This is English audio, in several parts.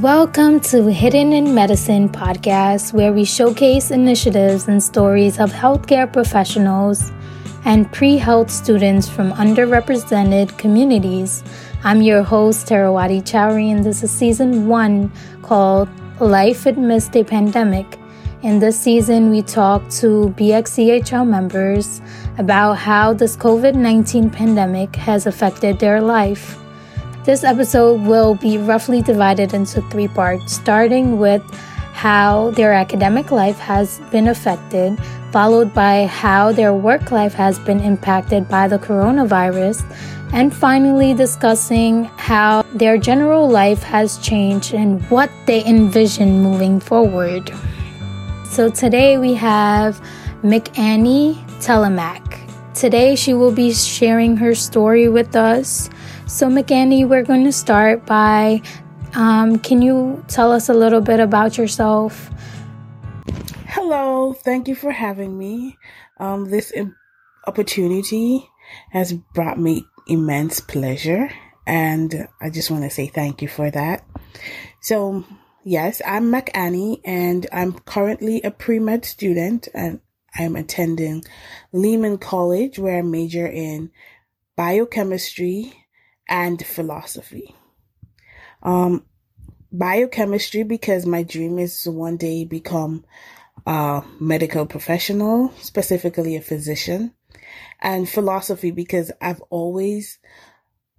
Welcome to Hidden in Medicine podcast, where we showcase initiatives and stories of healthcare professionals and pre health students from underrepresented communities. I'm your host, Tarawati Chowri, and this is season one called Life Amidst a Pandemic. In this season, we talk to BXCHL members about how this COVID 19 pandemic has affected their life. This episode will be roughly divided into three parts, starting with how their academic life has been affected, followed by how their work life has been impacted by the coronavirus, and finally discussing how their general life has changed and what they envision moving forward. So today we have McAnnie Telemack. Today she will be sharing her story with us. So, McAnnie, we're going to start by um, can you tell us a little bit about yourself? Hello, thank you for having me. Um, this opportunity has brought me immense pleasure, and I just want to say thank you for that. So, yes, I'm McAnnie, and I'm currently a pre med student, and I'm attending Lehman College, where I major in biochemistry and philosophy. Um, biochemistry because my dream is to one day become a medical professional, specifically a physician, and philosophy because I've always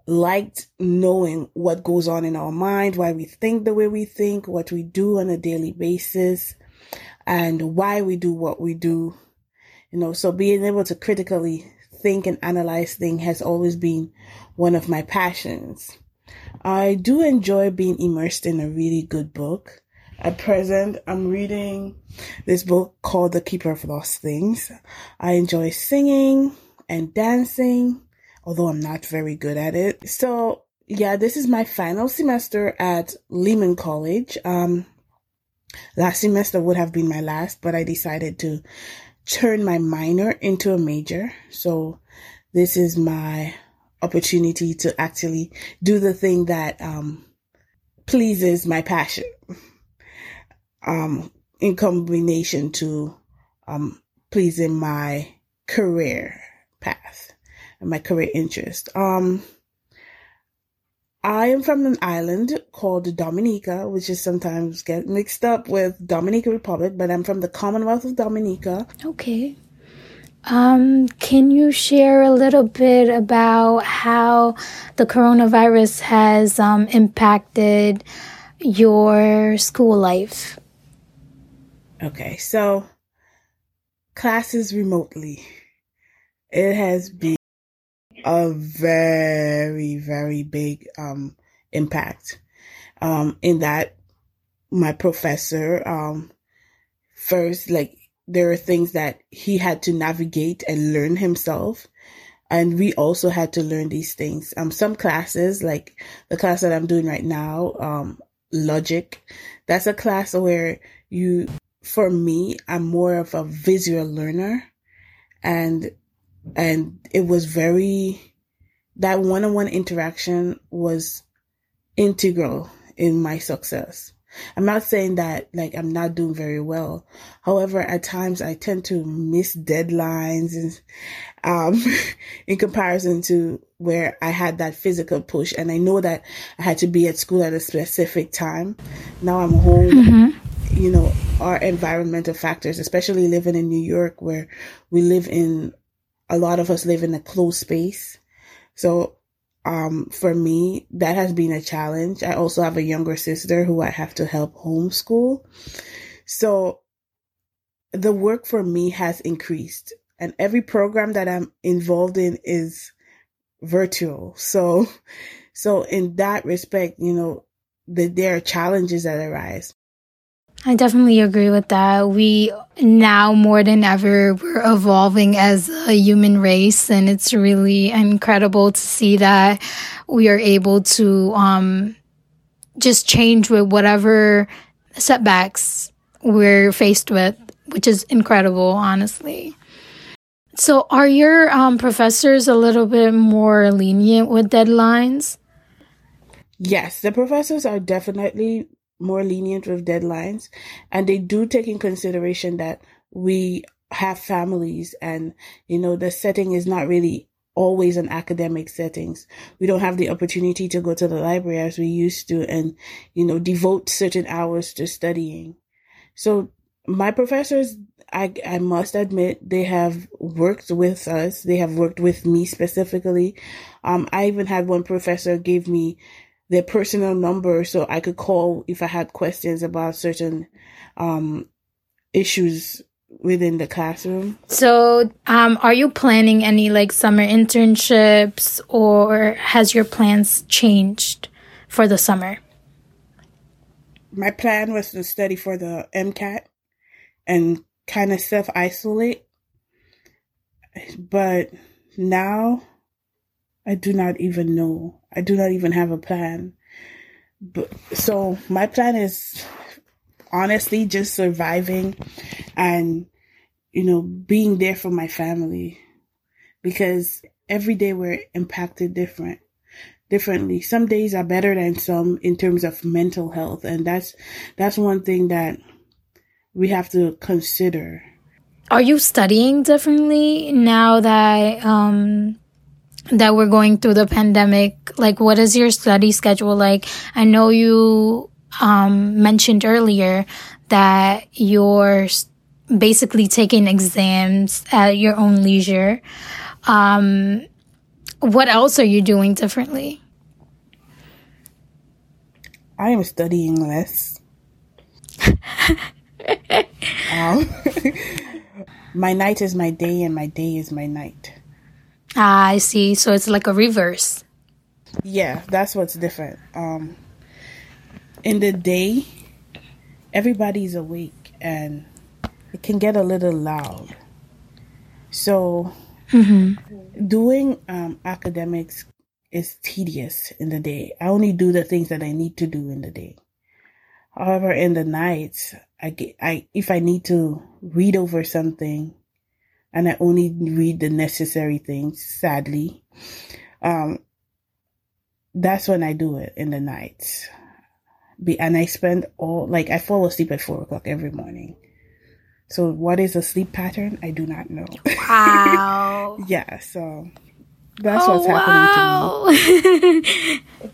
liked knowing what goes on in our mind, why we think the way we think, what we do on a daily basis, and why we do what we do. You know, so being able to critically think and analyze things has always been one of my passions. I do enjoy being immersed in a really good book. At present, I'm reading this book called The Keeper of Lost Things. I enjoy singing and dancing, although I'm not very good at it. So, yeah, this is my final semester at Lehman College. Um, last semester would have been my last, but I decided to turn my minor into a major. So, this is my opportunity to actually do the thing that um, pleases my passion um, in combination to um, pleasing my career path and my career interest. Um, I am from an island called Dominica, which is sometimes get mixed up with Dominica Republic, but I'm from the Commonwealth of Dominica. Okay. Um, can you share a little bit about how the coronavirus has um, impacted your school life? Okay, so classes remotely. It has been a very, very big um, impact. Um, in that my professor um, first like there are things that he had to navigate and learn himself. And we also had to learn these things. Um, some classes, like the class that I'm doing right now, um, logic, that's a class where you, for me, I'm more of a visual learner. And, and it was very, that one-on-one interaction was integral in my success. I'm not saying that like I'm not doing very well. However, at times I tend to miss deadlines and um in comparison to where I had that physical push and I know that I had to be at school at a specific time. Now I'm home. Mm-hmm. You know, our environmental factors, especially living in New York where we live in a lot of us live in a closed space. So um, for me, that has been a challenge. I also have a younger sister who I have to help homeschool. So the work for me has increased and every program that I'm involved in is virtual. So, so in that respect, you know, that there are challenges that arise. I definitely agree with that. We now more than ever we're evolving as a human race and it's really incredible to see that we are able to um just change with whatever setbacks we're faced with, which is incredible, honestly. So, are your um, professors a little bit more lenient with deadlines? Yes, the professors are definitely more lenient with deadlines and they do take in consideration that we have families and, you know, the setting is not really always in academic settings. We don't have the opportunity to go to the library as we used to and, you know, devote certain hours to studying. So my professors, I, I must admit, they have worked with us. They have worked with me specifically. Um, I even had one professor give me their personal number so I could call if I had questions about certain, um, issues within the classroom. So, um, are you planning any like summer internships or has your plans changed for the summer? My plan was to study for the MCAT and kind of self isolate. But now I do not even know. I do not even have a plan. But so my plan is honestly just surviving and you know being there for my family. Because every day we're impacted different differently. Some days are better than some in terms of mental health. And that's that's one thing that we have to consider. Are you studying differently now that um that we're going through the pandemic like what is your study schedule like i know you um, mentioned earlier that you're basically taking exams at your own leisure. Um, what else are you doing differently? I am studying less. um, my night is my day, and my day is my night. Ah, I see. So it's like a reverse. Yeah, that's what's different. Um, in the day, everybody's awake and it can get a little loud. So, mm-hmm. doing um, academics is tedious in the day. I only do the things that I need to do in the day. However, in the nights, I get, I, if I need to read over something and I only read the necessary things, sadly, um, that's when I do it in the nights be and I spend all like I fall asleep at four o'clock every morning. So what is a sleep pattern? I do not know. Wow. yeah, so that's oh, what's wow. happening to me.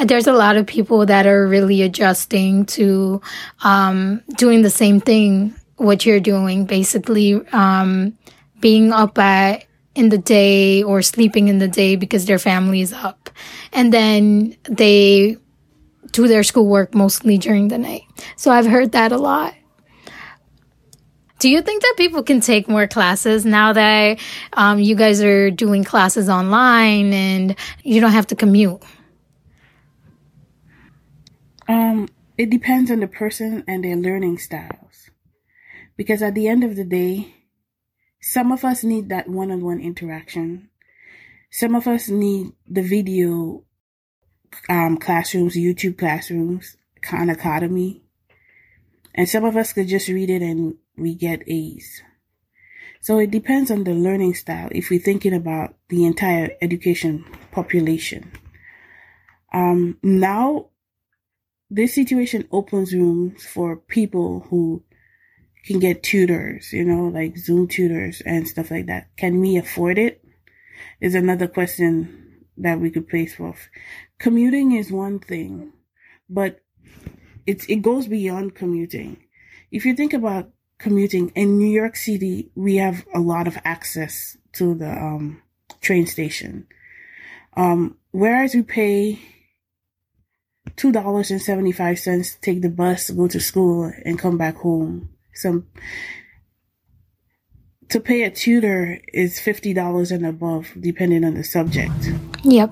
There's a lot of people that are really adjusting to um, doing the same thing what you're doing, basically um, being up at in the day or sleeping in the day because their family is up. And then they do their schoolwork mostly during the night. So I've heard that a lot. Do you think that people can take more classes now that um, you guys are doing classes online and you don't have to commute? Um, it depends on the person and their learning styles. Because at the end of the day, some of us need that one on one interaction. Some of us need the video um, classrooms, YouTube classrooms, Khan Academy. And some of us could just read it and we get A's. So it depends on the learning style if we're thinking about the entire education population. Um, now, this situation opens rooms for people who can get tutors, you know, like Zoom tutors and stuff like that. Can we afford it? Is another question that we could place forth. Commuting is one thing, but it's, it goes beyond commuting. If you think about commuting in New York City, we have a lot of access to the, um, train station. Um, whereas we pay $2.75 to take the bus, go to school and come back home some to pay a tutor is fifty dollars and above, depending on the subject. Yep.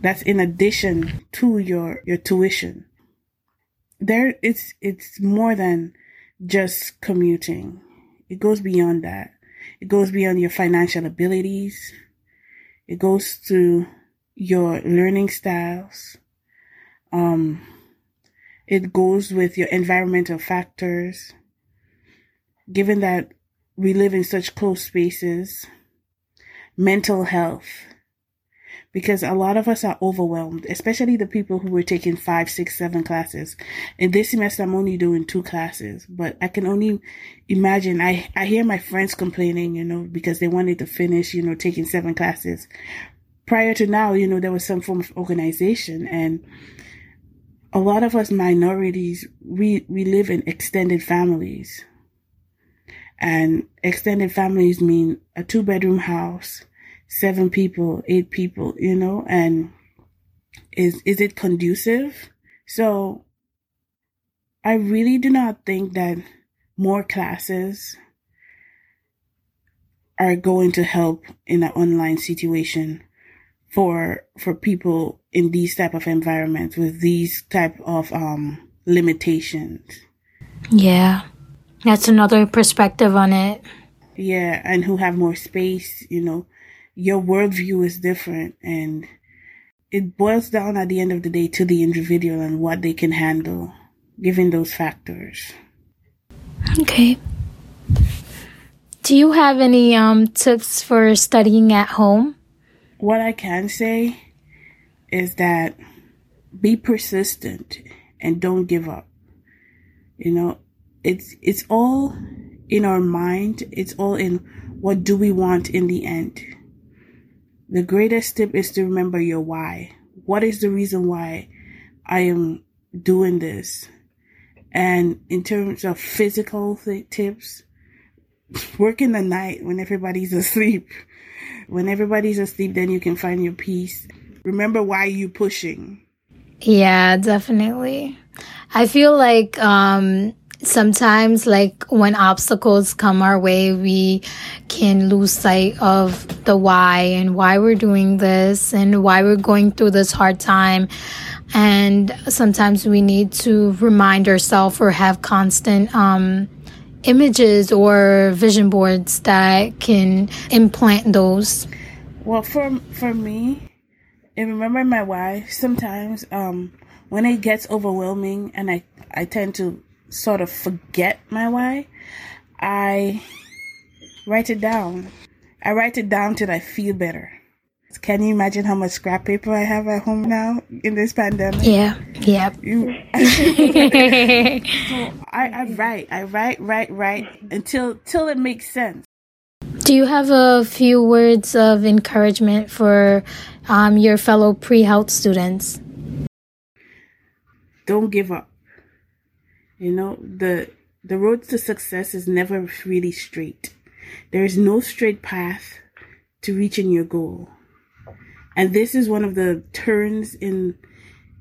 That's in addition to your your tuition. There, it's it's more than just commuting. It goes beyond that. It goes beyond your financial abilities. It goes to your learning styles. Um, it goes with your environmental factors given that we live in such close spaces, mental health, because a lot of us are overwhelmed, especially the people who were taking five, six, seven classes. In this semester, I'm only doing two classes, but I can only imagine. I, I hear my friends complaining, you know, because they wanted to finish, you know, taking seven classes. Prior to now, you know, there was some form of organization and a lot of us minorities, we, we live in extended families. And extended families mean a two bedroom house, seven people, eight people, you know, and is, is it conducive? So I really do not think that more classes are going to help in an online situation for for people in these type of environments with these type of um limitations. Yeah. That's another perspective on it. Yeah, and who have more space, you know, your worldview is different and it boils down at the end of the day to the individual and what they can handle given those factors. Okay. Do you have any um, tips for studying at home? What I can say is that be persistent and don't give up. You know, it's it's all in our mind. It's all in what do we want in the end. The greatest tip is to remember your why. What is the reason why I am doing this? And in terms of physical th- tips, work in the night when everybody's asleep. When everybody's asleep, then you can find your peace. Remember why you pushing. Yeah, definitely. I feel like um sometimes like when obstacles come our way we can lose sight of the why and why we're doing this and why we're going through this hard time. And sometimes we need to remind ourselves or have constant um, images or vision boards that can implant those. Well for for me and remember my why sometimes um when it gets overwhelming and i i tend to sort of forget my why, I write it down. I write it down till I feel better. Can you imagine how much scrap paper I have at home now in this pandemic? Yeah, yeah. You, so I, I write, I write, write, write until till it makes sense. Do you have a few words of encouragement for um, your fellow pre-health students? Don't give up. You know, the the road to success is never really straight. There is no straight path to reaching your goal. And this is one of the turns in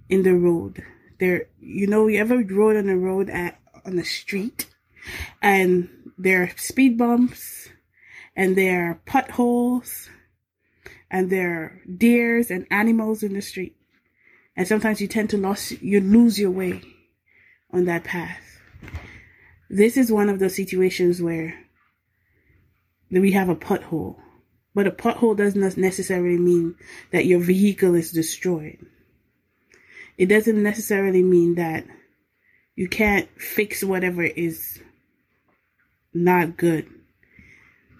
in the road. There you know, you ever rode on a road at on the street and there are speed bumps and there are potholes and there are deers and animals in the street. And sometimes you tend to lose you lose your way on that path. This is one of those situations where we have a pothole, but a pothole does not necessarily mean that your vehicle is destroyed. It doesn't necessarily mean that you can't fix whatever is not good.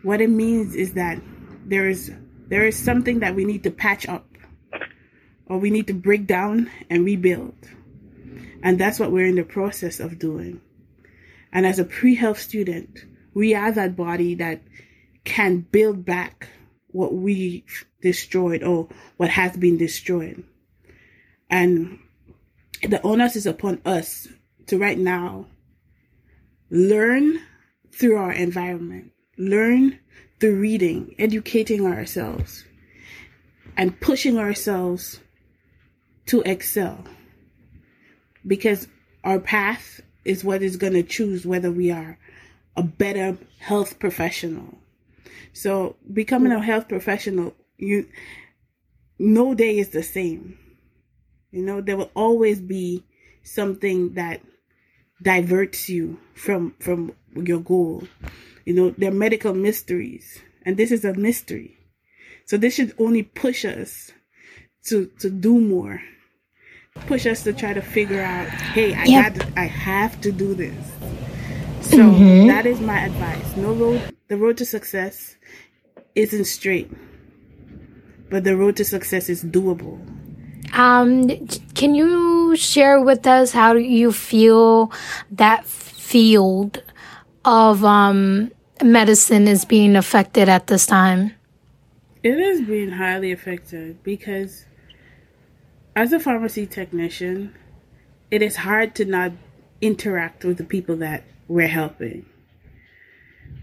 What it means is that there is there is something that we need to patch up or we need to break down and rebuild. And that's what we're in the process of doing. And as a pre health student, we are that body that can build back what we destroyed or what has been destroyed. And the onus is upon us to right now learn through our environment, learn through reading, educating ourselves, and pushing ourselves to excel because our path is what is going to choose whether we are a better health professional. So becoming a mm. health professional, you no day is the same. You know, there will always be something that diverts you from from your goal. You know, there are medical mysteries, and this is a mystery. So this should only push us to to do more push us to try to figure out, hey, I yep. got, to, I have to do this. So mm-hmm. that is my advice. No road, the road to success isn't straight. but the road to success is doable. Um, can you share with us how you feel that field of um, medicine is being affected at this time? It is being highly affected because as a pharmacy technician, it is hard to not interact with the people that we're helping.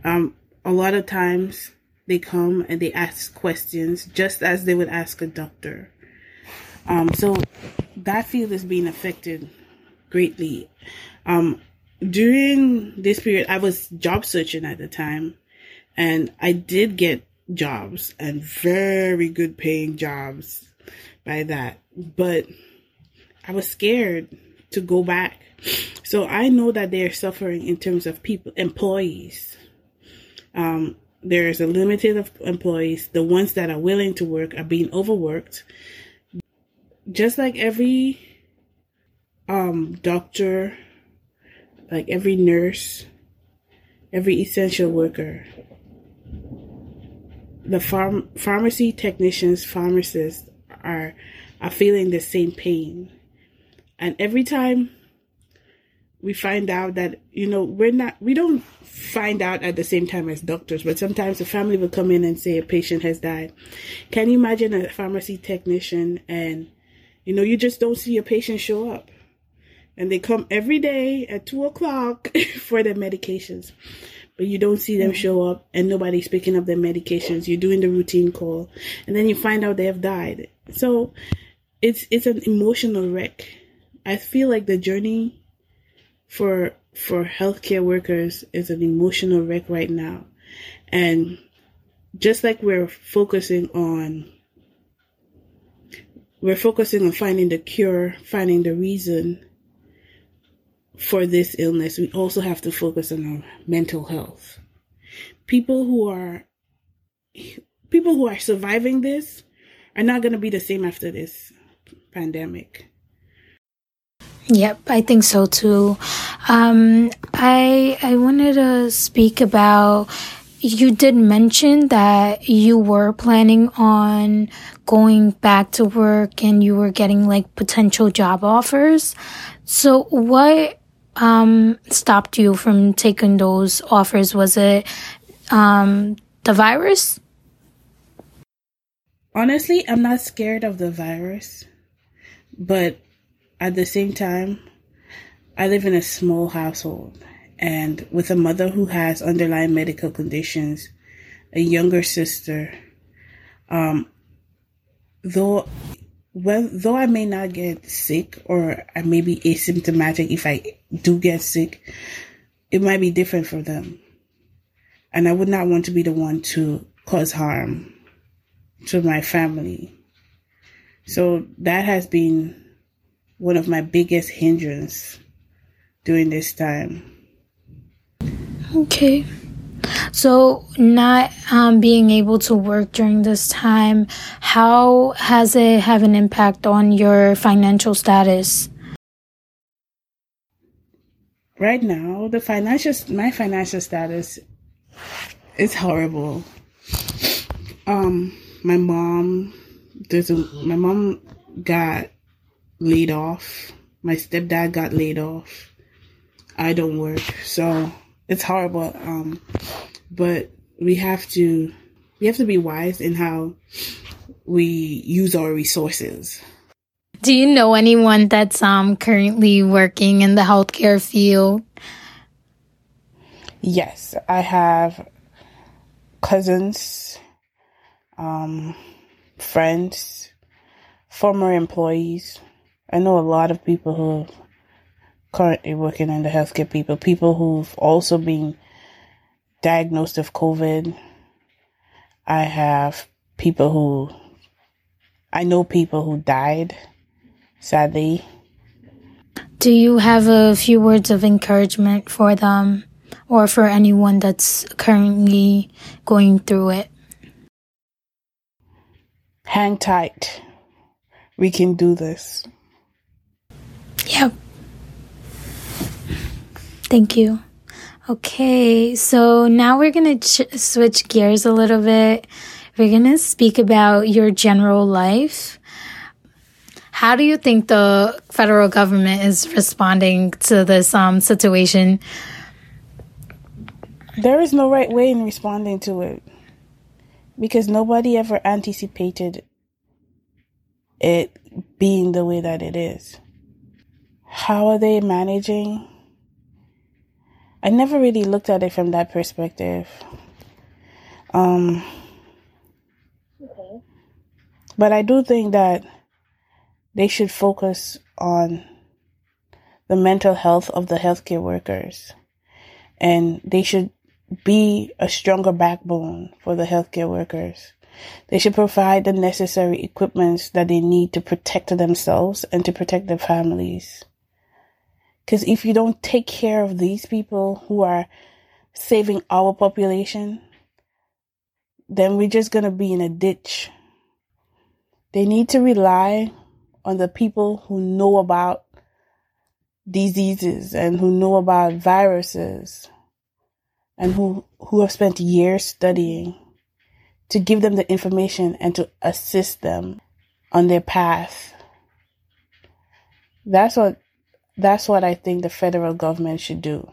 Um, a lot of times they come and they ask questions just as they would ask a doctor. Um, so that field is being affected greatly. Um, during this period, I was job searching at the time, and I did get jobs and very good paying jobs by that. But I was scared to go back. So I know that they're suffering in terms of people, employees. Um, there's a limited of employees. The ones that are willing to work are being overworked. Just like every um, doctor, like every nurse, every essential worker, the farm pharmacy technicians, pharmacists are are feeling the same pain. And every time we find out that, you know, we're not, we don't find out at the same time as doctors, but sometimes the family will come in and say a patient has died. Can you imagine a pharmacy technician and, you know, you just don't see a patient show up? And they come every day at two o'clock for their medications but you don't see them mm. show up and nobody's picking up their medications. You're doing the routine call and then you find out they have died. So it's it's an emotional wreck. I feel like the journey for for healthcare workers is an emotional wreck right now. And just like we're focusing on we're focusing on finding the cure, finding the reason for this illness, we also have to focus on our mental health. People who are people who are surviving this are not going to be the same after this pandemic. Yep, I think so too. Um, I I wanted to speak about. You did mention that you were planning on going back to work and you were getting like potential job offers. So, what um, stopped you from taking those offers? Was it um, the virus? Honestly, I'm not scared of the virus, but at the same time, I live in a small household and with a mother who has underlying medical conditions, a younger sister. Um, though well, though I may not get sick or I may be asymptomatic if I do get sick, it might be different for them. And I would not want to be the one to cause harm to my family. So that has been one of my biggest hindrance during this time. Okay. So, not um, being able to work during this time, how has it have an impact on your financial status? Right now, the financial my financial status is horrible. Um, my mom, a, my mom got laid off. My stepdad got laid off. I don't work, so it's horrible. Um, but we have to we have to be wise in how we use our resources. Do you know anyone that's um currently working in the healthcare field? Yes, I have cousins, um, friends, former employees. I know a lot of people who are currently working in the healthcare people, people who've also been diagnosed with COVID. I have people who, I know people who died, sadly. Do you have a few words of encouragement for them or for anyone that's currently going through it? Hang tight. We can do this. Yep. Thank you. Okay, so now we're going to ch- switch gears a little bit we're going to speak about your general life. How do you think the federal government is responding to this um, situation? There is no right way in responding to it because nobody ever anticipated it being the way that it is. How are they managing? I never really looked at it from that perspective. Um, okay. But I do think that they should focus on the mental health of the healthcare workers. And they should be a stronger backbone for the healthcare workers. They should provide the necessary equipment that they need to protect themselves and to protect their families. Because if you don't take care of these people who are saving our population, then we're just going to be in a ditch. They need to rely on the people who know about diseases and who know about viruses and who, who have spent years studying to give them the information and to assist them on their path. That's what that's what I think the federal government should do.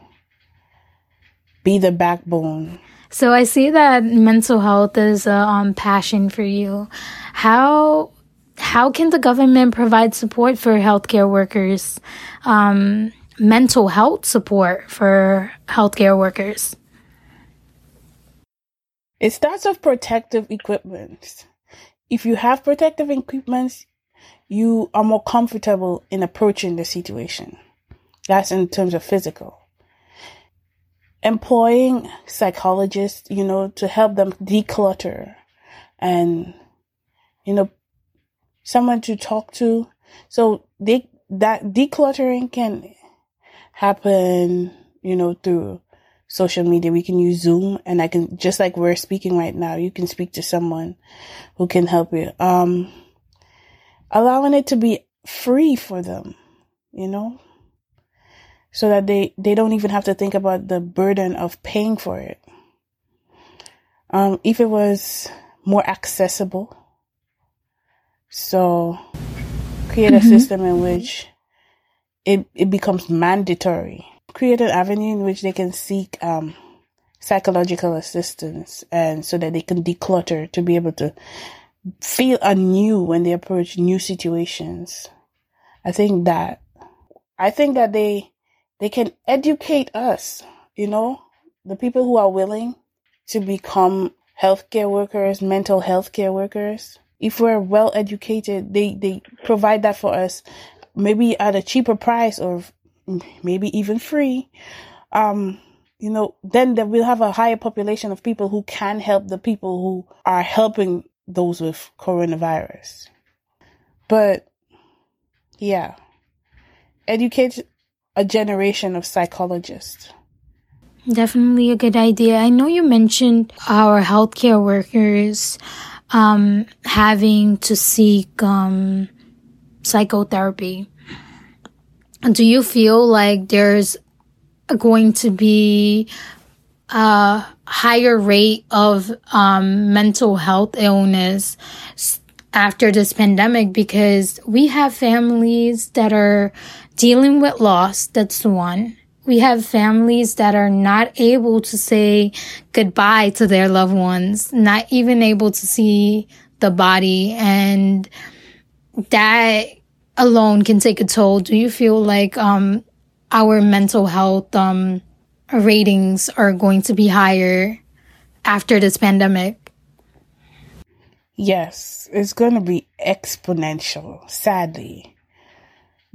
Be the backbone. So I see that mental health is a um, passion for you. How how can the government provide support for healthcare workers, um, mental health support for healthcare workers? It starts with protective equipment. If you have protective equipment, you are more comfortable in approaching the situation. That's in terms of physical. Employing psychologists, you know, to help them declutter and, you know, someone to talk to. So they, that decluttering can happen, you know, through social media. We can use Zoom and I can, just like we're speaking right now, you can speak to someone who can help you. Um, allowing it to be free for them, you know, so that they, they don't even have to think about the burden of paying for it. Um, if it was more accessible, so create a mm-hmm. system in which it, it becomes mandatory. Create an avenue in which they can seek, um, psychological assistance and so that they can declutter to be able to feel anew when they approach new situations. I think that, I think that they, they can educate us, you know, the people who are willing to become healthcare workers, mental health care workers. If we're well educated, they, they provide that for us, maybe at a cheaper price or maybe even free. Um, you know, then that we'll have a higher population of people who can help the people who are helping those with coronavirus. But yeah, educate a generation of psychologists. Definitely a good idea. I know you mentioned our healthcare workers um, having to seek um, psychotherapy. Do you feel like there's going to be a higher rate of um, mental health illness after this pandemic because we have families that are dealing with loss. That's one. We have families that are not able to say goodbye to their loved ones, not even able to see the body. And that alone can take a toll. Do you feel like, um, our mental health, um, ratings are going to be higher after this pandemic? Yes, it's going to be exponential, sadly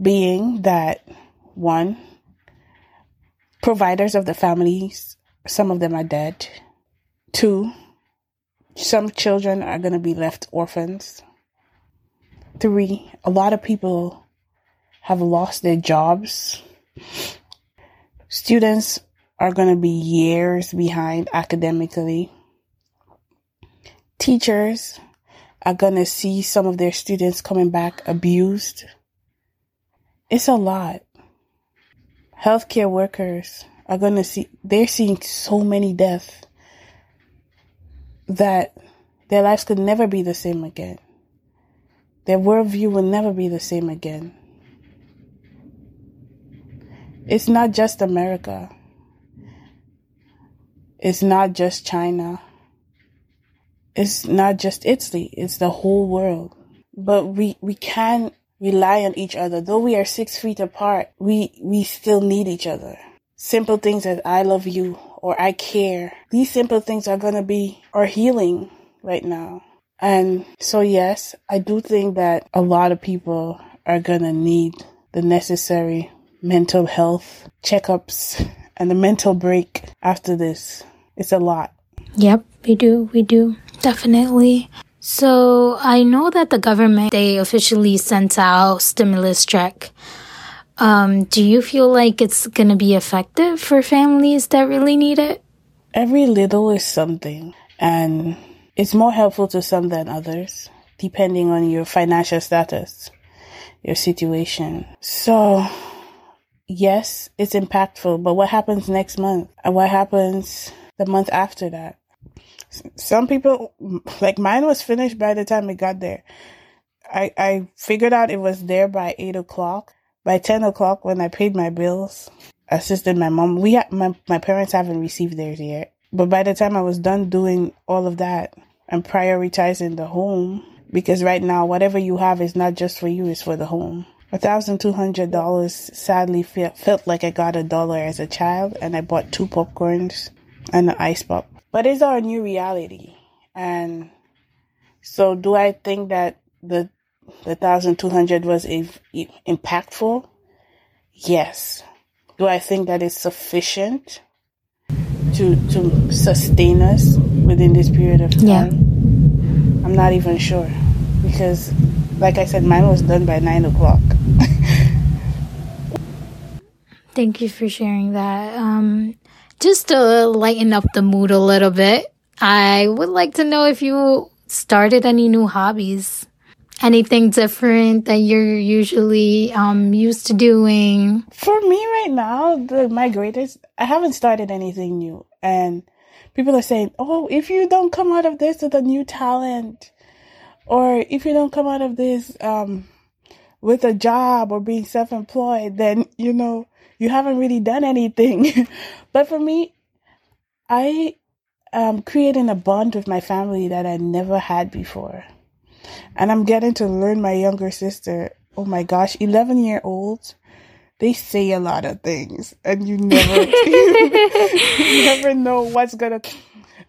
being that one, providers of the families, some of them are dead. Two, some children are going to be left orphans. Three, a lot of people have lost their jobs. Students are going to be years behind academically. Teachers are going to see some of their students coming back abused it's a lot. Healthcare workers are going to see, they're seeing so many deaths that their lives could never be the same again. Their worldview will never be the same again. It's not just America. It's not just China. It's not just Italy. It's the whole world. But we, we can rely on each other. Though we are six feet apart, we, we still need each other. Simple things as I love you or I care. These simple things are going to be our healing right now. And so, yes, I do think that a lot of people are going to need the necessary mental health checkups and the mental break after this. It's a lot. Yep, we do. We do. Definitely. So I know that the government, they officially sent out stimulus check. Um, do you feel like it's going to be effective for families that really need it? Every little is something. And it's more helpful to some than others, depending on your financial status, your situation. So, yes, it's impactful, but what happens next month? And what happens the month after that? Some people, like mine was finished by the time it got there. I, I figured out it was there by 8 o'clock. By 10 o'clock, when I paid my bills, assisted my mom. We ha- my, my parents haven't received theirs yet. But by the time I was done doing all of that, and prioritizing the home because right now whatever you have is not just for you it's for the home a thousand two hundred dollars sadly felt, felt like i got a dollar as a child and i bought two popcorns and the ice pop but it's our new reality and so do i think that the the thousand two hundred was a, a, impactful yes do i think that it's sufficient to to sustain us within this period of time. Yeah. I'm not even sure because, like I said, mine was done by nine o'clock. Thank you for sharing that. Um, just to lighten up the mood a little bit, I would like to know if you started any new hobbies anything different that you're usually um, used to doing? For me right now, the, my greatest, I haven't started anything new. And people are saying, oh, if you don't come out of this with a new talent, or if you don't come out of this um, with a job or being self employed, then, you know, you haven't really done anything. but for me, I um, am creating a bond with my family that I never had before. And I'm getting to learn my younger sister. Oh my gosh, 11 year olds. They say a lot of things and you never, you never know what's gonna,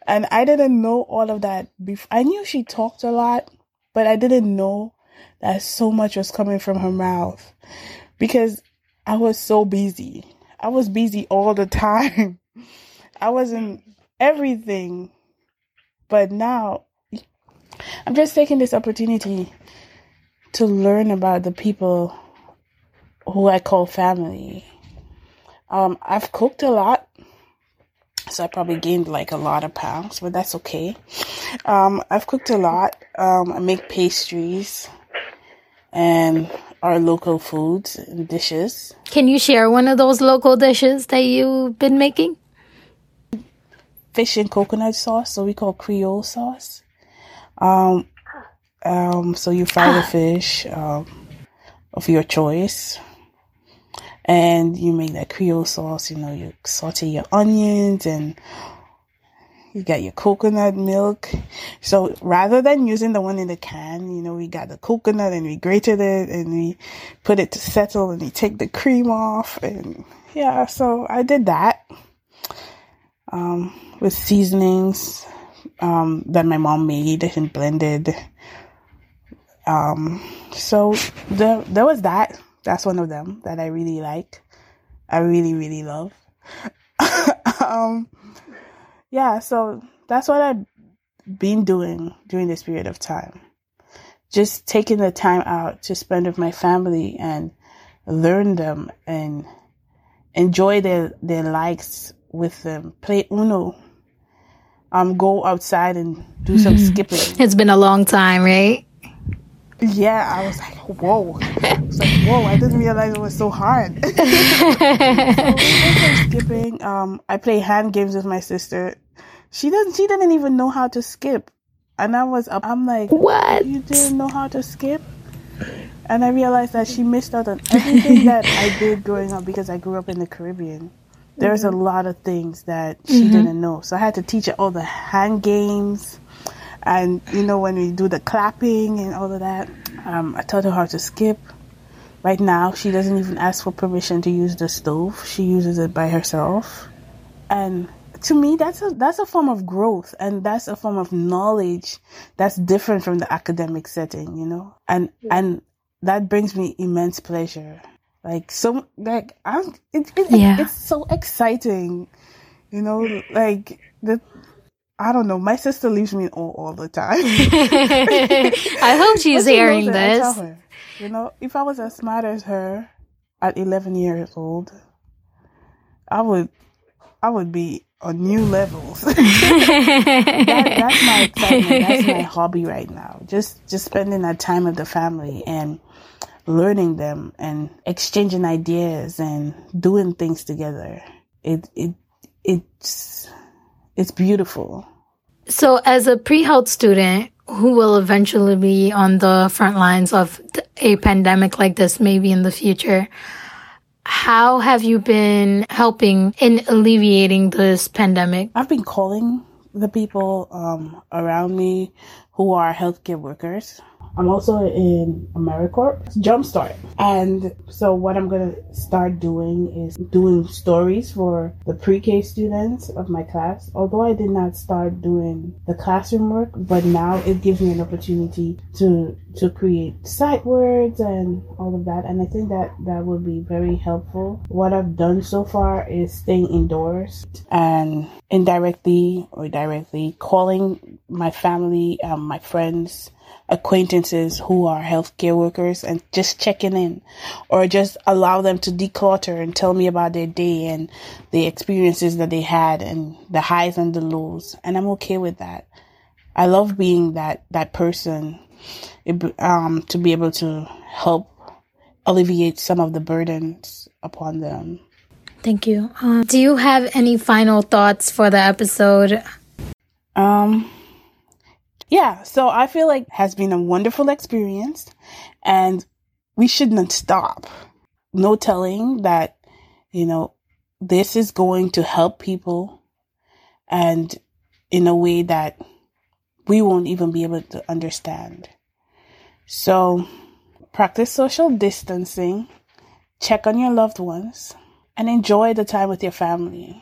and I didn't know all of that before. I knew she talked a lot, but I didn't know that so much was coming from her mouth because I was so busy. I was busy all the time. I wasn't everything. But now I'm just taking this opportunity to learn about the people who I call family. Um, I've cooked a lot, so I probably gained like a lot of pounds, but that's okay. Um, I've cooked a lot. Um, I make pastries and our local foods and dishes. Can you share one of those local dishes that you've been making? Fish and coconut sauce, so we call Creole sauce. Um, um, so you fry the fish um, of your choice, and you make that Creole sauce. You know, you saute your onions and you got your coconut milk. So rather than using the one in the can, you know, we got the coconut and we grated it and we put it to settle and we take the cream off and yeah, so I did that. Um, with seasonings um, that my mom made and blended. Um, so there, there was that. That's one of them that I really like. I really, really love. um, yeah, so that's what I've been doing during this period of time. Just taking the time out to spend with my family and learn them and enjoy their, their likes with them. Play Uno um go outside and do some mm-hmm. skipping. It's been a long time, right? Yeah, I was like, whoa. I was like, whoa, I didn't realize it was so hard. so, skipping. Um, I play hand games with my sister. She doesn't she didn't even know how to skip. And I was, I'm like, what? You didn't know how to skip? And I realized that she missed out on everything that I did growing up because I grew up in the Caribbean. There's mm-hmm. a lot of things that she mm-hmm. didn't know. So I had to teach her all the hand games. And, you know, when we do the clapping and all of that, um, I taught her how to skip. Right now, she doesn't even ask for permission to use the stove. She uses it by herself. And to me that's a that's a form of growth and that's a form of knowledge that's different from the academic setting you know and yeah. and that brings me immense pleasure like so like i'm it, it, yeah. it's so exciting you know like the I don't know. My sister leaves me in awe all the time. I hope she's hearing this. Her, you know, if I was as smart as her at 11 years old, I would, I would be on new levels. that, that's my excitement. That's my hobby right now. Just just spending that time with the family and learning them and exchanging ideas and doing things together. It it it's it's beautiful. So, as a pre-health student who will eventually be on the front lines of a pandemic like this, maybe in the future, how have you been helping in alleviating this pandemic? I've been calling the people um, around me who are healthcare workers I'm also in AmeriCorps Jumpstart. And so what I'm going to start doing is doing stories for the pre-K students of my class. Although I did not start doing the classroom work, but now it gives me an opportunity to to create sight words and all of that. And I think that that would be very helpful. What I've done so far is staying indoors and indirectly or directly calling my family, and my friends, acquaintances who are healthcare workers and just checking in or just allow them to declutter and tell me about their day and the experiences that they had and the highs and the lows. And I'm okay with that. I love being that, that person, um, to be able to help alleviate some of the burdens upon them. Thank you. Um, do you have any final thoughts for the episode? Um, yeah, so I feel like has been a wonderful experience and we shouldn't stop. No telling that, you know, this is going to help people and in a way that we won't even be able to understand. So practice social distancing, check on your loved ones, and enjoy the time with your family.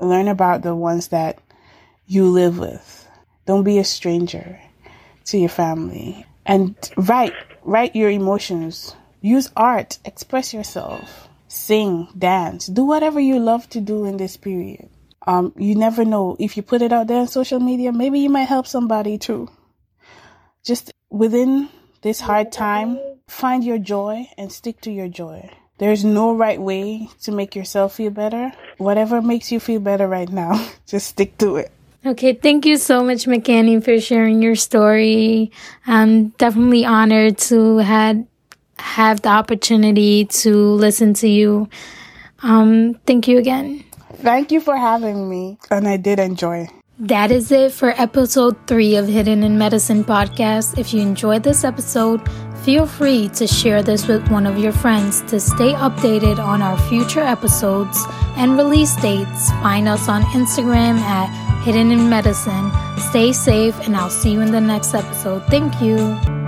Learn about the ones that you live with don't be a stranger to your family. And write, write your emotions. Use art, express yourself. Sing, dance, do whatever you love to do in this period. Um, you never know if you put it out there on social media, maybe you might help somebody too. Just within this hard time, find your joy and stick to your joy. There's no right way to make yourself feel better. Whatever makes you feel better right now, just stick to it. Okay, thank you so much, McCanny, for sharing your story. I'm definitely honored to had have the opportunity to listen to you. Um, thank you again. Thank you for having me, and I did enjoy. That is it for episode three of Hidden in Medicine podcast. If you enjoyed this episode, feel free to share this with one of your friends to stay updated on our future episodes and release dates. Find us on Instagram at Hidden in Medicine. Stay safe, and I'll see you in the next episode. Thank you.